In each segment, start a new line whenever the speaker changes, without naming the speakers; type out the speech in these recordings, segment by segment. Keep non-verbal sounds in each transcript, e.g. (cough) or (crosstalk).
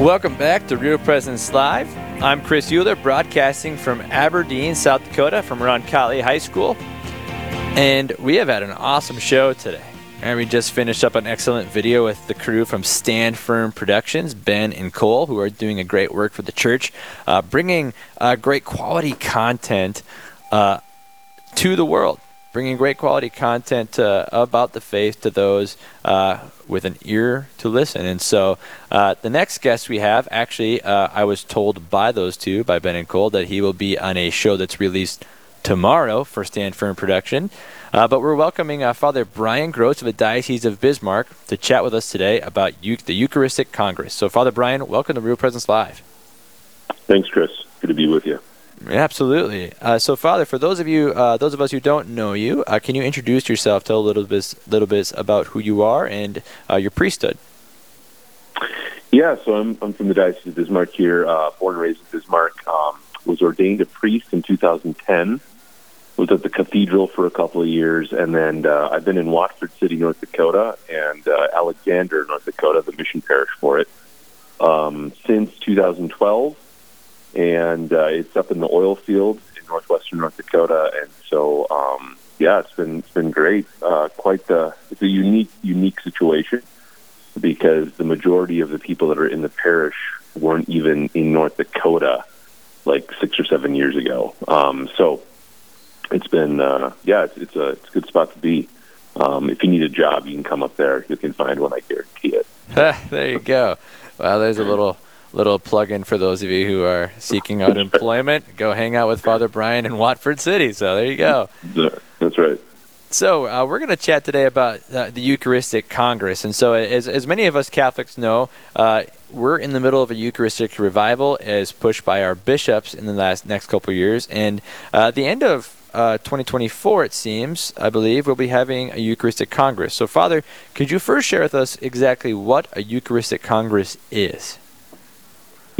Welcome back to Real Presence Live. I'm Chris Euler, broadcasting from Aberdeen, South Dakota, from Roncalli High School. And we have had an awesome show today. And we just finished up an excellent video with the crew from Stand Firm Productions, Ben and Cole, who are doing a great work for the church, uh, bringing uh, great quality content uh, to the world bringing great quality content about the faith to those uh, with an ear to listen. And so uh, the next guest we have, actually, uh, I was told by those two, by Ben and Cole, that he will be on a show that's released tomorrow for Stand Firm Production. Uh, but we're welcoming uh, Father Brian Gross of the Diocese of Bismarck to chat with us today about U- the Eucharistic Congress. So, Father Brian, welcome to Real Presence Live.
Thanks, Chris. Good to be with you.
Absolutely. Uh, so, Father, for those of you, uh, those of us who don't know you, uh, can you introduce yourself? Tell a little bit, little bit about who you are and uh, your priesthood.
Yeah, so I'm I'm from the Diocese of Bismarck here, uh, born and raised in Bismarck. Um, was ordained a priest in 2010. Was at the cathedral for a couple of years, and then uh, I've been in Watford City, North Dakota, and Alexander, North Dakota, the mission parish for it, um, since 2012 and uh, it's up in the oil field in northwestern North Dakota. And so, um, yeah, it's been it's been great. Uh, quite the it's a unique unique situation because the majority of the people that are in the parish weren't even in North Dakota like six or seven years ago. Um, so it's been uh, yeah, it's, it's a it's a good spot to be. Um, if you need a job, you can come up there. You can find one. I guarantee it. (laughs)
there you go. Well, there's a little little plug in for those of you who are seeking out employment. Go hang out with Father Brian in Watford City. So there you go.
That's right.
So uh, we're going to chat today about uh, the Eucharistic Congress, and so as, as many of us Catholics know, uh, we're in the middle of a Eucharistic revival as pushed by our bishops in the last next couple of years, and uh, at the end of uh, 2024, it seems, I believe, we'll be having a Eucharistic Congress. So, Father, could you first share with us exactly what a Eucharistic Congress is?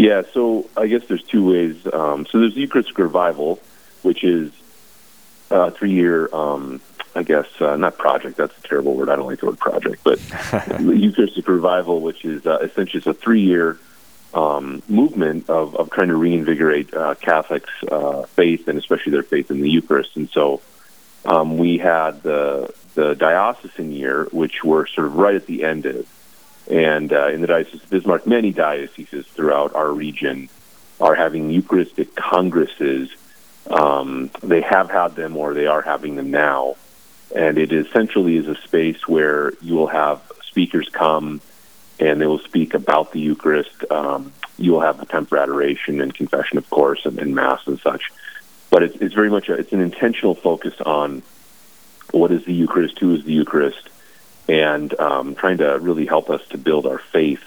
Yeah, so I guess there's two ways. Um, so there's Eucharistic Revival, which is a three-year, um, I guess, uh, not project. That's a terrible word. I don't like the word project, but (laughs) the Eucharistic Revival, which is uh, essentially it's a three-year um, movement of, of trying to reinvigorate uh, Catholics' uh, faith and especially their faith in the Eucharist. And so um, we had the the diocesan year, which we're sort of right at the end of and uh, in the Diocese of Bismarck, many dioceses throughout our region are having Eucharistic congresses. Um, they have had them or they are having them now. And it essentially is a space where you will have speakers come and they will speak about the Eucharist. Um, you will have the time for adoration and confession, of course, and, and Mass and such. But it's, it's very much a, it's an intentional focus on what is the Eucharist, who is the Eucharist, and um, trying to really help us to build our faith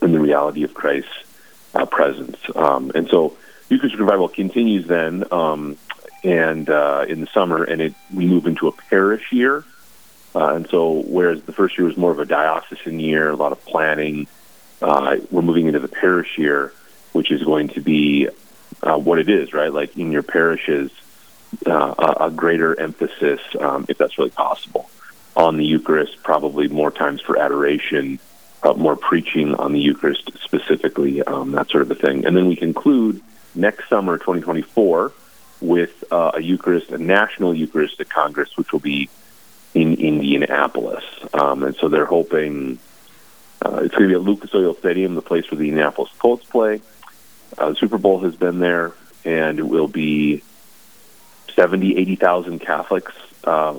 in the reality of Christ's uh, presence. Um, and so Eucharistic Revival continues then, um, and uh, in the summer, and it, we move into a parish year. Uh, and so, whereas the first year was more of a diocesan year, a lot of planning, uh, we're moving into the parish year, which is going to be uh, what it is, right? Like in your parishes, uh, a, a greater emphasis, um, if that's really possible, on the Eucharist, probably more times for adoration, uh, more preaching on the Eucharist specifically, um, that sort of a thing. And then we conclude next summer, 2024, with uh, a Eucharist, a National Eucharistic Congress, which will be in Indianapolis. Um, and so they're hoping uh, it's going to be at Lucas Oil Stadium, the place where the Indianapolis Colts play. Uh, the Super Bowl has been there, and it will be 70, 80,000 Catholics uh,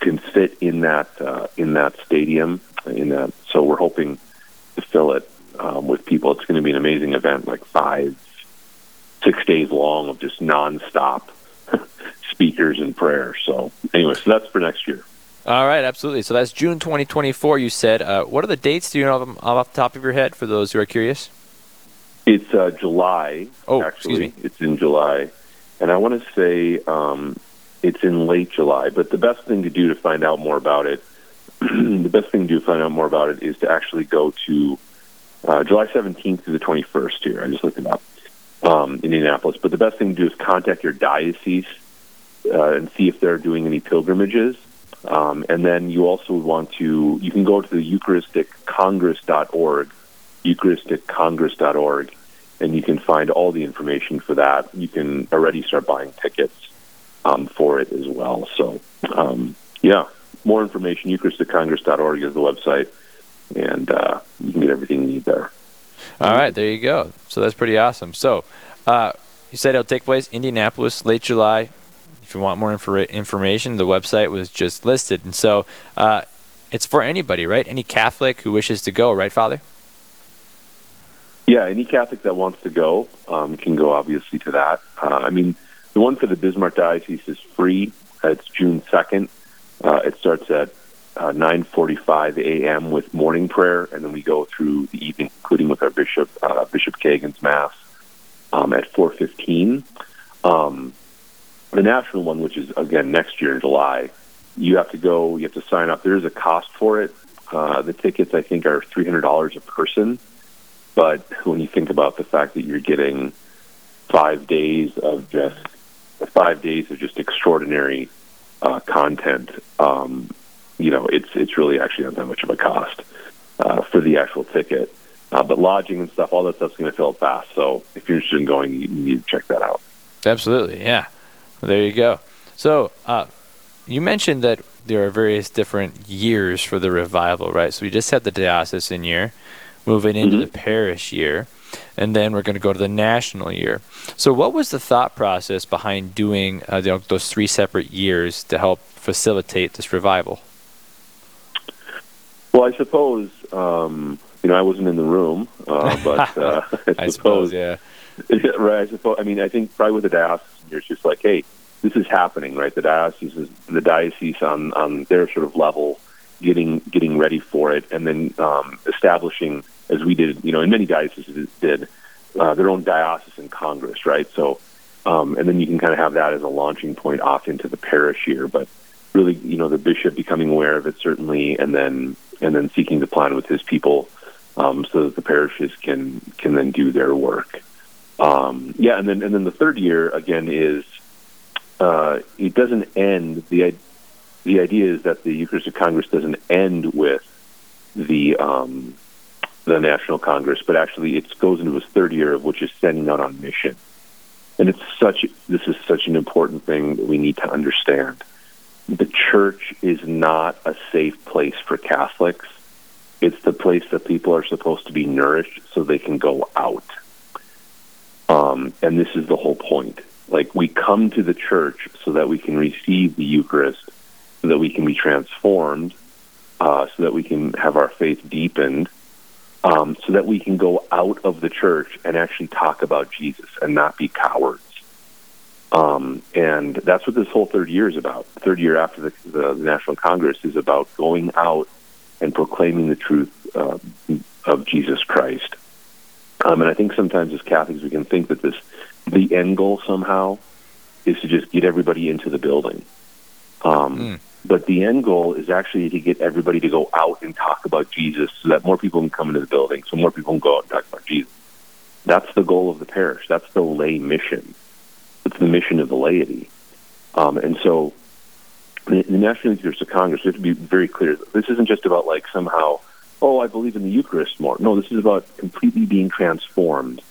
can fit in that uh, in that stadium. In that, so we're hoping to fill it um, with people. It's going to be an amazing event, like five, six days long of just nonstop (laughs) speakers and prayer. So anyway, so that's for next year.
All right, absolutely. So that's June 2024. You said. Uh, what are the dates? Do you know them off the top of your head for those who are curious?
It's uh, July.
Oh,
actually, it's in July, and I want to say um, it's in late July. But the best thing to do to find out more about it, (clears throat) the best thing to do to find out more about it is to actually go to uh, July 17th to the 21st here. I just looked it up um, Indianapolis. But the best thing to do is contact your diocese uh, and see if they're doing any pilgrimages. Um, and then you also want to, you can go to the EucharisticCongress.org, eucharisticcongress.org, and you can find all the information for that. You can already start buying tickets um, for it as well. So, um, yeah, more information, eucharisticcongress.org is the website, and uh, you can get everything you need there.
All right, there you go. So that's pretty awesome. So, uh, you said it'll take place Indianapolis, late July. If you want more infor- information, the website was just listed, and so uh, it's for anybody, right? Any Catholic who wishes to go, right, Father?
Yeah, any Catholic that wants to go um, can go, obviously, to that. Uh, I mean, the one for the Bismarck Diocese is free. It's June second. Uh, it starts at uh, 9:45 a.m. with morning prayer, and then we go through the evening, including with our bishop, uh, Bishop Kagan's mass um, at 4:15. Um, the national one, which is again next year in July, you have to go. You have to sign up. There is a cost for it. Uh, the tickets, I think, are three hundred dollars a person. But when you think about the fact that you're getting five days of just five days of just extraordinary uh, content, um, you know, it's it's really actually not that much of a cost uh, for the actual ticket. Uh, but lodging and stuff, all that stuff's going to fill up fast. So if you're interested in going, you need to check that out.
Absolutely, yeah. Well, there you go. So uh, you mentioned that there are various different years for the revival, right? So we just had the diocesan year, moving into mm-hmm. the parish year, and then we're going to go to the national year. So what was the thought process behind doing uh, those three separate years to help facilitate this revival?
Well, I suppose um, you know I wasn't in the room, uh, but (laughs) uh,
I, I suppose, yeah. (laughs)
right. I suppose. I mean, I think probably with the diocese, it's just like, hey, this is happening, right? The diocese is the diocese on on their sort of level, getting getting ready for it, and then um, establishing, as we did, you know, in many dioceses did, uh, their own diocesan congress, right? So, um, and then you can kind of have that as a launching point off into the parish year, but really, you know, the bishop becoming aware of it certainly, and then and then seeking to plan with his people um, so that the parishes can can then do their work. Um, yeah, and then and then the third year again is uh, it doesn't end the the idea is that the Eucharistic Congress doesn't end with the um, the National Congress, but actually it goes into its third year of which is sending out on mission. And it's such this is such an important thing that we need to understand the church is not a safe place for Catholics. It's the place that people are supposed to be nourished so they can go out. Um, and this is the whole point. Like, we come to the church so that we can receive the Eucharist, so that we can be transformed, uh, so that we can have our faith deepened, um, so that we can go out of the church and actually talk about Jesus and not be cowards. Um, and that's what this whole third year is about. Third year after the, the, the National Congress is about going out and proclaiming the truth uh, of Jesus Christ. Um, and I think sometimes as Catholics we can think that this the end goal somehow is to just get everybody into the building. Um, mm. But the end goal is actually to get everybody to go out and talk about Jesus so that more people can come into the building, so more people can go out and talk about Jesus. That's the goal of the parish. That's the lay mission. It's the mission of the laity. Um, and so the, the National of Congress, we have to be very clear. This isn't just about like somehow, oh, I believe in the Eucharist more. No, this is about completely being transformed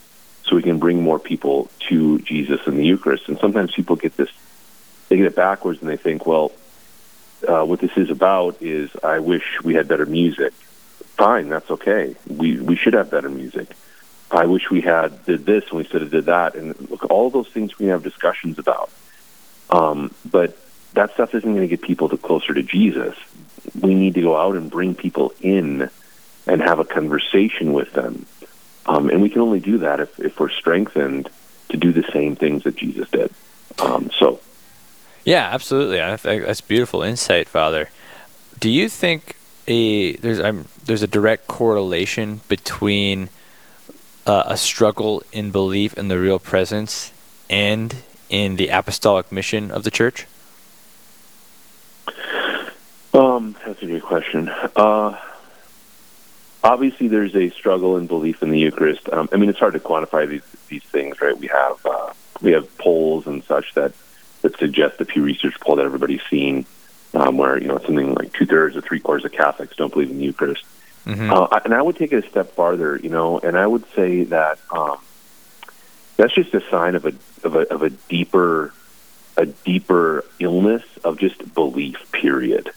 so we can bring more people to Jesus and the Eucharist. And sometimes people get this, they get it backwards and they think, well, uh, what this is about is I wish we had better music. Fine, that's okay. We we should have better music. I wish we had did this and we should have did that. And look, all those things we have discussions about. Um, but that stuff isn't going to get people to closer to Jesus. We need to go out and bring people in and have a conversation with them. Um, and we can only do that if, if we're strengthened to do the same things that Jesus did. Um, so,
yeah, absolutely. I think that's beautiful insight, Father. Do you think a there's um, there's a direct correlation between uh, a struggle in belief in the real presence and in the apostolic mission of the church?
Um, that's a good question. Uh, obviously, there's a struggle in belief in the Eucharist. Um, I mean, it's hard to quantify these these things, right? We have uh, we have polls and such that that suggest the Pew Research poll that everybody's seen, um, where you know something like two thirds or three quarters of Catholics don't believe in the Eucharist. Mm-hmm. Uh, and I would take it a step farther, you know, and I would say that um, that's just a sign of a of a of a deeper a deeper illness of just belief. Period.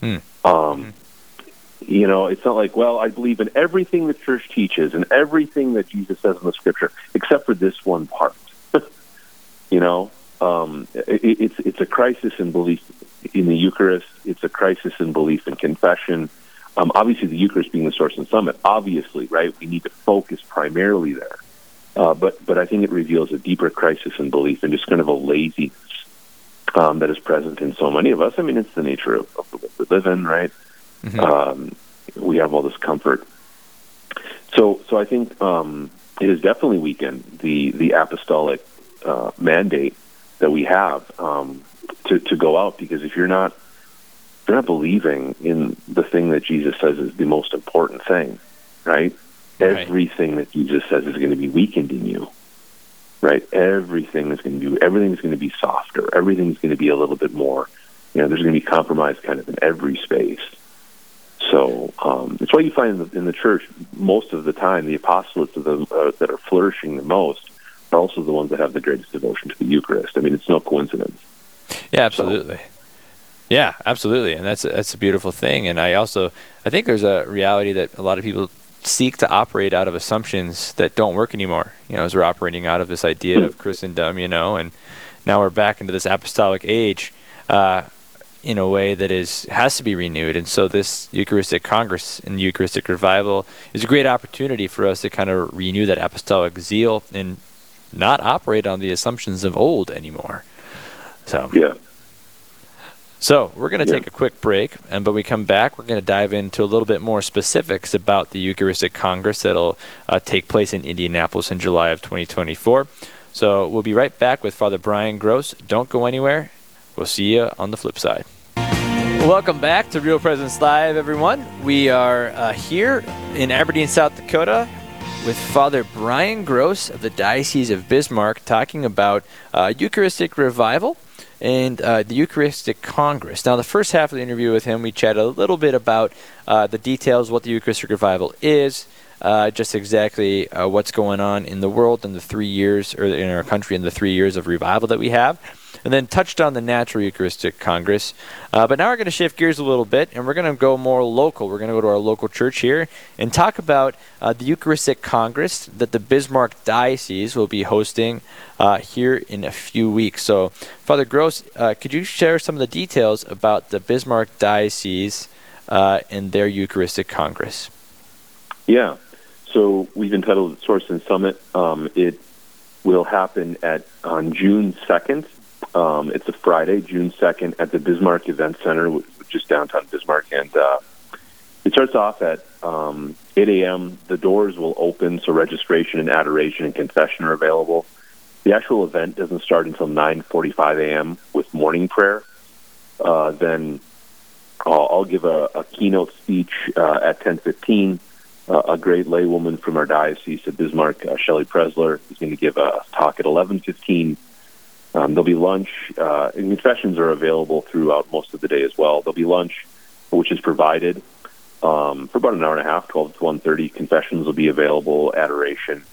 Mm. Um, mm. You know, it's not like, well, I believe in everything the church teaches and everything that Jesus says in the scripture, except for this one part. (laughs) you know, um, it, it's it's a crisis in belief in the Eucharist. It's a crisis in belief in confession. Um, obviously, the Eucharist being the source and summit. Obviously, right? We need to focus primarily there. Uh, but but I think it reveals a deeper crisis in belief and just kind of a laziness um, that is present in so many of us. I mean, it's the nature of, of the world we live in, right? Mm-hmm. Um, we have all this comfort. So so I think um, it has definitely weakened the the apostolic uh, mandate that we have um, to to go out because if you're not if you're not believing in the thing that Jesus says is the most important thing, right? right. Everything that Jesus says is going to be weakened in you, right? Everything is going to be everything is going to be softer. Everything is going to be a little bit more. You know, there's going to be compromise kind of in every space. So um, it's why you find in the, in the church most of the time the apostolates of the, uh, that are flourishing the most are also the ones that have the greatest devotion to the Eucharist. I mean, it's no coincidence.
Yeah, absolutely. So. Yeah, absolutely, and that's that's a beautiful thing. And I also I think there's a reality that a lot of people seek to operate out of assumptions that don't work anymore. You know, as we're operating out of this idea of Christendom, you know, and now we're back into this apostolic age uh, in a way that is has to be renewed. And so this Eucharistic Congress and Eucharistic Revival is a great opportunity for us to kind of renew that apostolic zeal and not operate on the assumptions of old anymore. So
yeah.
So we're going to yeah. take a quick break, and but we come back, we're going to dive into a little bit more specifics about the Eucharistic Congress that'll uh, take place in Indianapolis in July of 2024. So we'll be right back with Father Brian Gross. Don't go anywhere. We'll see you on the flip side. Welcome back to Real Presence Live, everyone. We are uh, here in Aberdeen, South Dakota, with Father Brian Gross of the Diocese of Bismarck talking about uh, Eucharistic revival and uh, the Eucharistic Congress. Now, the first half of the interview with him, we chatted a little bit about uh, the details, what the Eucharistic revival is, uh, just exactly uh, what's going on in the world in the three years, or in our country in the three years of revival that we have and then touched on the National Eucharistic Congress. Uh, but now we're going to shift gears a little bit, and we're going to go more local. We're going to go to our local church here and talk about uh, the Eucharistic Congress that the Bismarck Diocese will be hosting uh, here in a few weeks. So, Father Gross, uh, could you share some of the details about the Bismarck Diocese uh, and their Eucharistic Congress?
Yeah. So we've entitled it Source and Summit. Um, it will happen at on June 2nd um, it's a Friday, June 2nd, at the Bismarck Event Center, which is downtown Bismarck. And uh, it starts off at um, 8 a.m. The doors will open, so registration and adoration and confession are available. The actual event doesn't start until 9:45 a.m. with morning prayer. Uh, then I'll, I'll give a, a keynote speech uh, at 10:15. Uh, a great laywoman from our diocese of Bismarck, uh, Shelley Presler, is going to give a talk at 11:15 um, there'll be lunch, uh, and confessions are available throughout most of the day as well. There'll be lunch, which is provided um, for about an hour and a half, 12 to 1.30. Confessions will be available, adoration.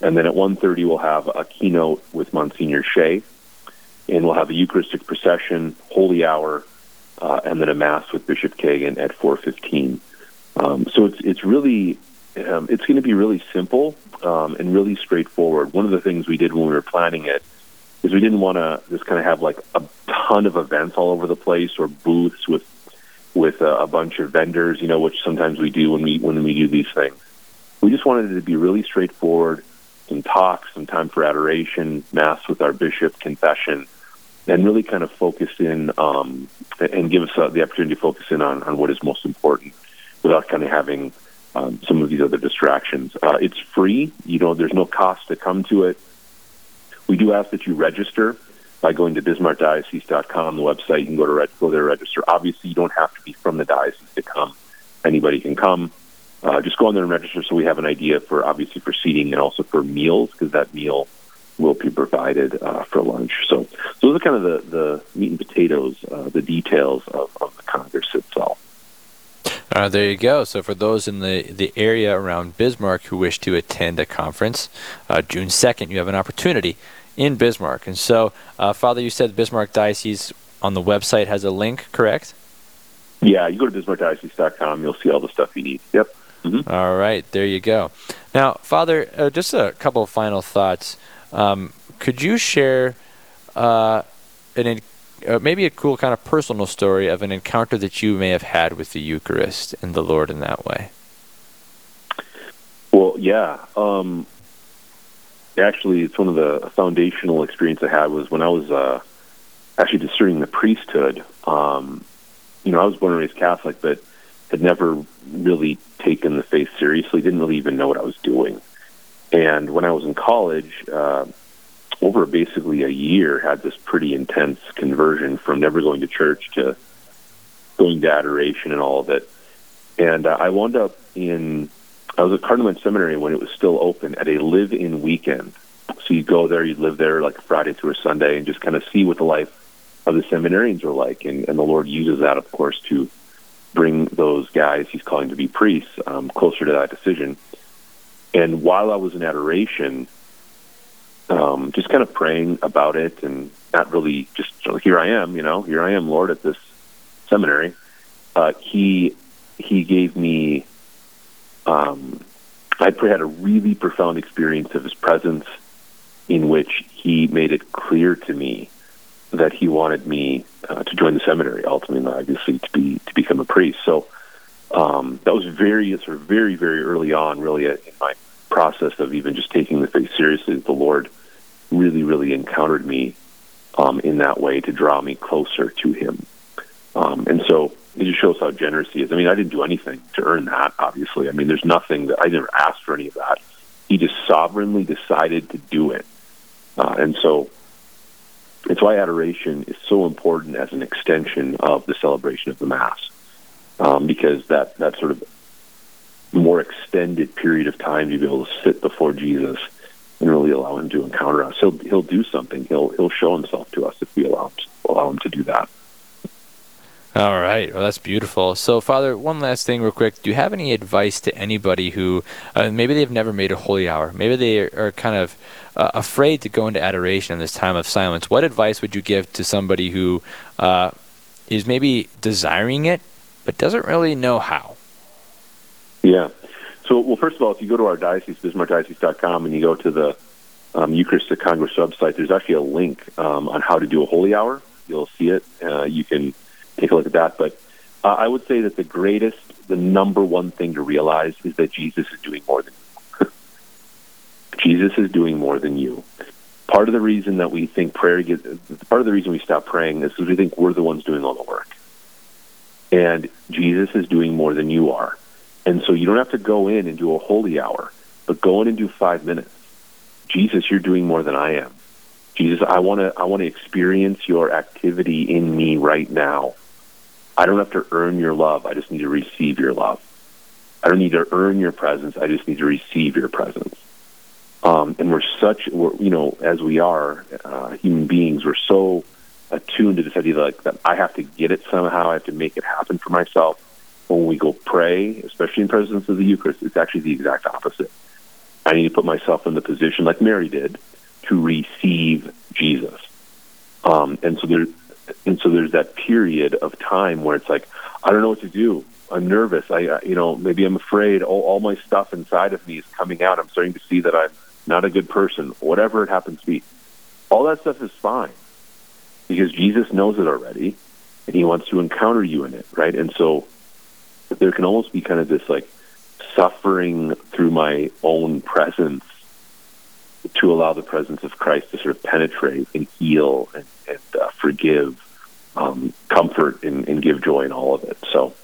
And then at 1.30, we'll have a keynote with Monsignor Shea, and we'll have a Eucharistic procession, holy hour, uh, and then a Mass with Bishop Kagan at 4.15. Um, so it's, it's really, um, it's going to be really simple um, and really straightforward. One of the things we did when we were planning it is we didn't want to just kind of have like a ton of events all over the place or booths with with a, a bunch of vendors, you know, which sometimes we do when we when we do these things. We just wanted it to be really straightforward, some talks, some time for adoration, mass with our bishop, confession, and really kind of focus in um, and give us uh, the opportunity to focus in on, on what is most important without kind of having um, some of these other distractions. Uh, it's free, you know, there's no cost to come to it. We do ask that you register by going to bismarckdiocese.com, the website. You can go to go there register. Obviously, you don't have to be from the diocese to come. Anybody can come. Uh, just go on there and register so we have an idea for obviously for seating and also for meals because that meal will be provided uh, for lunch. So, so those are kind of the, the meat and potatoes, uh, the details of, of the Congress itself.
Uh, there you go. So for those in the, the area around Bismarck who wish to attend a conference, uh, June 2nd, you have an opportunity in Bismarck. And so, uh, Father, you said Bismarck Diocese on the website has a link, correct?
Yeah, you go to bismarckdiocese.com, you'll see all the stuff you need. Yep.
Mm-hmm. All right, there you go. Now, Father, uh, just a couple of final thoughts. Um, could you share uh, an uh, maybe a cool kind of personal story of an encounter that you may have had with the Eucharist and the Lord in that way?
Well, yeah. Um, actually, it's one of the foundational experience I had was when I was uh, actually discerning the priesthood. Um, you know, I was born and raised Catholic, but had never really taken the faith seriously. Didn't really even know what I was doing. And when I was in college, uh, over basically a year, had this pretty intense conversion from never going to church to going to adoration and all of it. And uh, I wound up in, I was at Cardinal Seminary when it was still open at a live-in weekend. So you go there, you live there like Friday through a Sunday, and just kind of see what the life of the seminarians are like. And, and the Lord uses that, of course, to bring those guys He's calling to be priests um, closer to that decision. And while I was in adoration, um, just kind of praying about it and not really just here I am, you know, here I am, Lord, at this seminary. Uh, he he gave me. Um, I had a really profound experience of his presence, in which he made it clear to me that he wanted me uh, to join the seminary, ultimately, obviously, to be to become a priest. So um, that was very, sort of very, very early on, really, in my process of even just taking the faith seriously. The Lord really, really encountered me um, in that way to draw me closer to Him. Um, and so it just shows how generous He is. I mean, I didn't do anything to earn that, obviously. I mean, there's nothing that I never asked for any of that. He just sovereignly decided to do it. Uh, and so it's why adoration is so important as an extension of the celebration of the Mass, um, because that, that sort of more extended period of time to be able to sit before Jesus and really allow him to encounter us. He'll he'll do something. He'll he'll show himself to us if we allow him to, allow him to do that.
All right. Well, that's beautiful. So, Father, one last thing, real quick. Do you have any advice to anybody who uh, maybe they've never made a holy hour? Maybe they are kind of uh, afraid to go into adoration in this time of silence. What advice would you give to somebody who uh, is maybe desiring it but doesn't really know how?
Yeah. So, well, first of all, if you go to our diocese, bismarckdiocese.com, and you go to the um, Eucharistic Congress website, there's actually a link um, on how to do a holy hour. You'll see it. Uh, you can take a look at that. But uh, I would say that the greatest, the number one thing to realize is that Jesus is doing more than you. (laughs) Jesus is doing more than you. Part of the reason that we think prayer gets, part of the reason we stop praying is because we think we're the ones doing all the work. And Jesus is doing more than you are. And so you don't have to go in and do a holy hour, but go in and do five minutes. Jesus, you're doing more than I am. Jesus, I want to I want to experience your activity in me right now. I don't have to earn your love. I just need to receive your love. I don't need to earn your presence. I just need to receive your presence. Um, and we're such, we're, you know, as we are uh, human beings, we're so attuned to this idea like that I have to get it somehow. I have to make it happen for myself when we go pray, especially in presence of the Eucharist, it's actually the exact opposite. I need to put myself in the position, like Mary did, to receive Jesus. Um, and so there, and so there's that period of time where it's like, I don't know what to do. I'm nervous. I, you know, maybe I'm afraid. All, all my stuff inside of me is coming out. I'm starting to see that I'm not a good person. Whatever it happens to be, all that stuff is fine because Jesus knows it already, and He wants to encounter you in it, right? And so there can almost be kind of this like suffering through my own presence to allow the presence of Christ to sort of penetrate and heal and, and uh, forgive, um, comfort and, and, give joy in all of it. So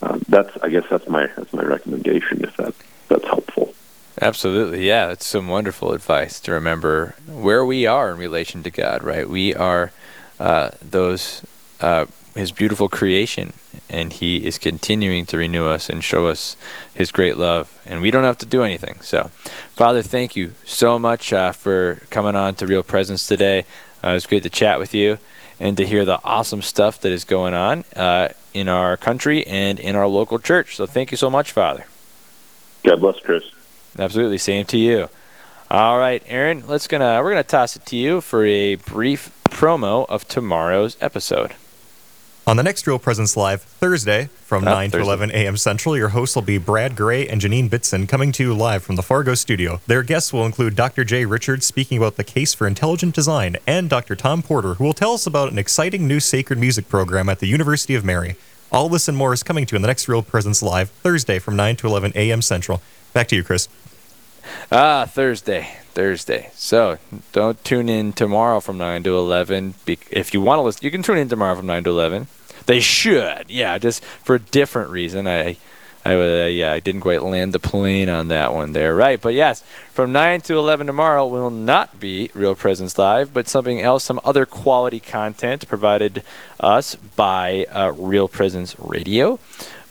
um, that's, I guess, that's my that's my recommendation. If that that's helpful.
Absolutely, yeah, that's some wonderful advice to remember where we are in relation to God. Right, we are uh, those uh, His beautiful creation, and He is continuing to renew us and show us His great love. And we don't have to do anything. So, Father, thank you so much uh, for coming on to Real Presence today. Uh, it was great to chat with you and to hear the awesome stuff that is going on. Uh, in our country and in our local church. So thank you so much, Father.
God bless, Chris.
Absolutely, same to you. All right, Aaron, let's gonna we're gonna toss it to you for a brief promo of tomorrow's episode.
On the next Real Presence Live, Thursday, from
Oh,
9 to 11 a.m. Central, your hosts will be Brad Gray and Janine Bitson coming to you live from the Fargo studio. Their guests will include Dr. Jay Richards speaking about the case for intelligent design, and Dr. Tom Porter, who will tell us about an exciting new sacred music program at the University of Mary. All this and more is coming to you in the next Real Presence Live, Thursday, from 9 to 11 a.m. Central. Back to you, Chris.
Ah, Thursday, Thursday. So don't tune in tomorrow from nine to eleven. If you want to listen, you can tune in tomorrow from nine to eleven. They should, yeah, just for a different reason. I, I, uh, yeah, I didn't quite land the plane on that one there, right? But yes, from nine to eleven tomorrow will not be Real Presence Live, but something else, some other quality content provided us by uh, Real Presence Radio.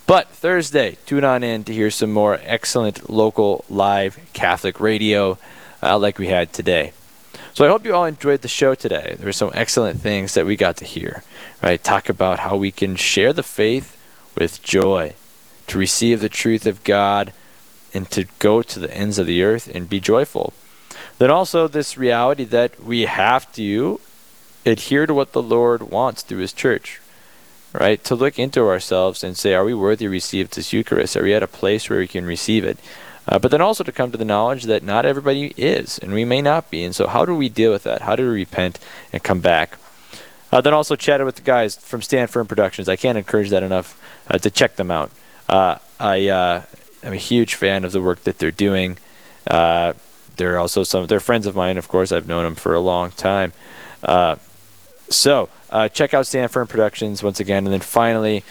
But Thursday, tune on in to hear some more excellent local live Catholic radio uh, like we had today. So I hope you all enjoyed the show today. There were some excellent things that we got to hear. Right? Talk about how we can share the faith with joy, to receive the truth of God, and to go to the ends of the earth and be joyful. Then also this reality that we have to adhere to what the Lord wants through His church right? To look into ourselves and say, are we worthy to receive this Eucharist? Are we at a place where we can receive it? Uh, but then also to come to the knowledge that not everybody is, and we may not be. And so, how do we deal with that? How do we repent and come back? Uh, then also chatted with the guys from Stand Firm Productions. I can't encourage that enough uh, to check them out. Uh, I uh, am a huge fan of the work that they're doing. Uh, they're also some they're friends of mine, of course. I've known them for a long time. Uh, so uh, check out Stand Firm Productions once again, and then finally,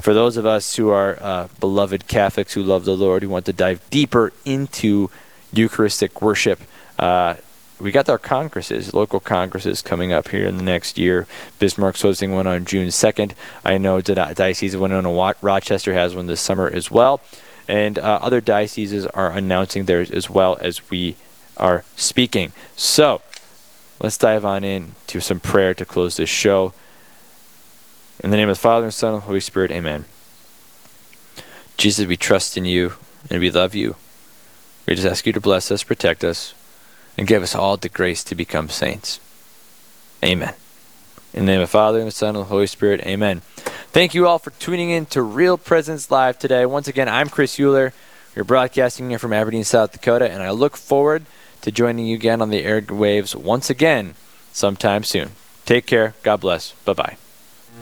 for those of us who are uh, beloved Catholics who love the Lord, who want to dive deeper into Eucharistic worship, uh, we got our congresses, local congresses coming up here in the next year. Bismarck's hosting one on June 2nd. I know the Diocese of Winona Rochester has one this summer as well. And uh, other dioceses are announcing theirs as well as we are speaking. So let's dive on in to some prayer to close this show. In the name of the Father, and Son, and Holy Spirit, amen. Jesus, we trust in you and we love you. We just ask you to bless us, protect us, and give us all the grace to become saints. Amen. In the name of the Father, and the Son, and the Holy Spirit, amen. Thank you all for tuning in to Real Presence Live today. Once again, I'm Chris Euler. We're broadcasting here from Aberdeen, South Dakota, and I look forward to joining you again on the airwaves once again sometime soon. Take care. God bless. Bye bye.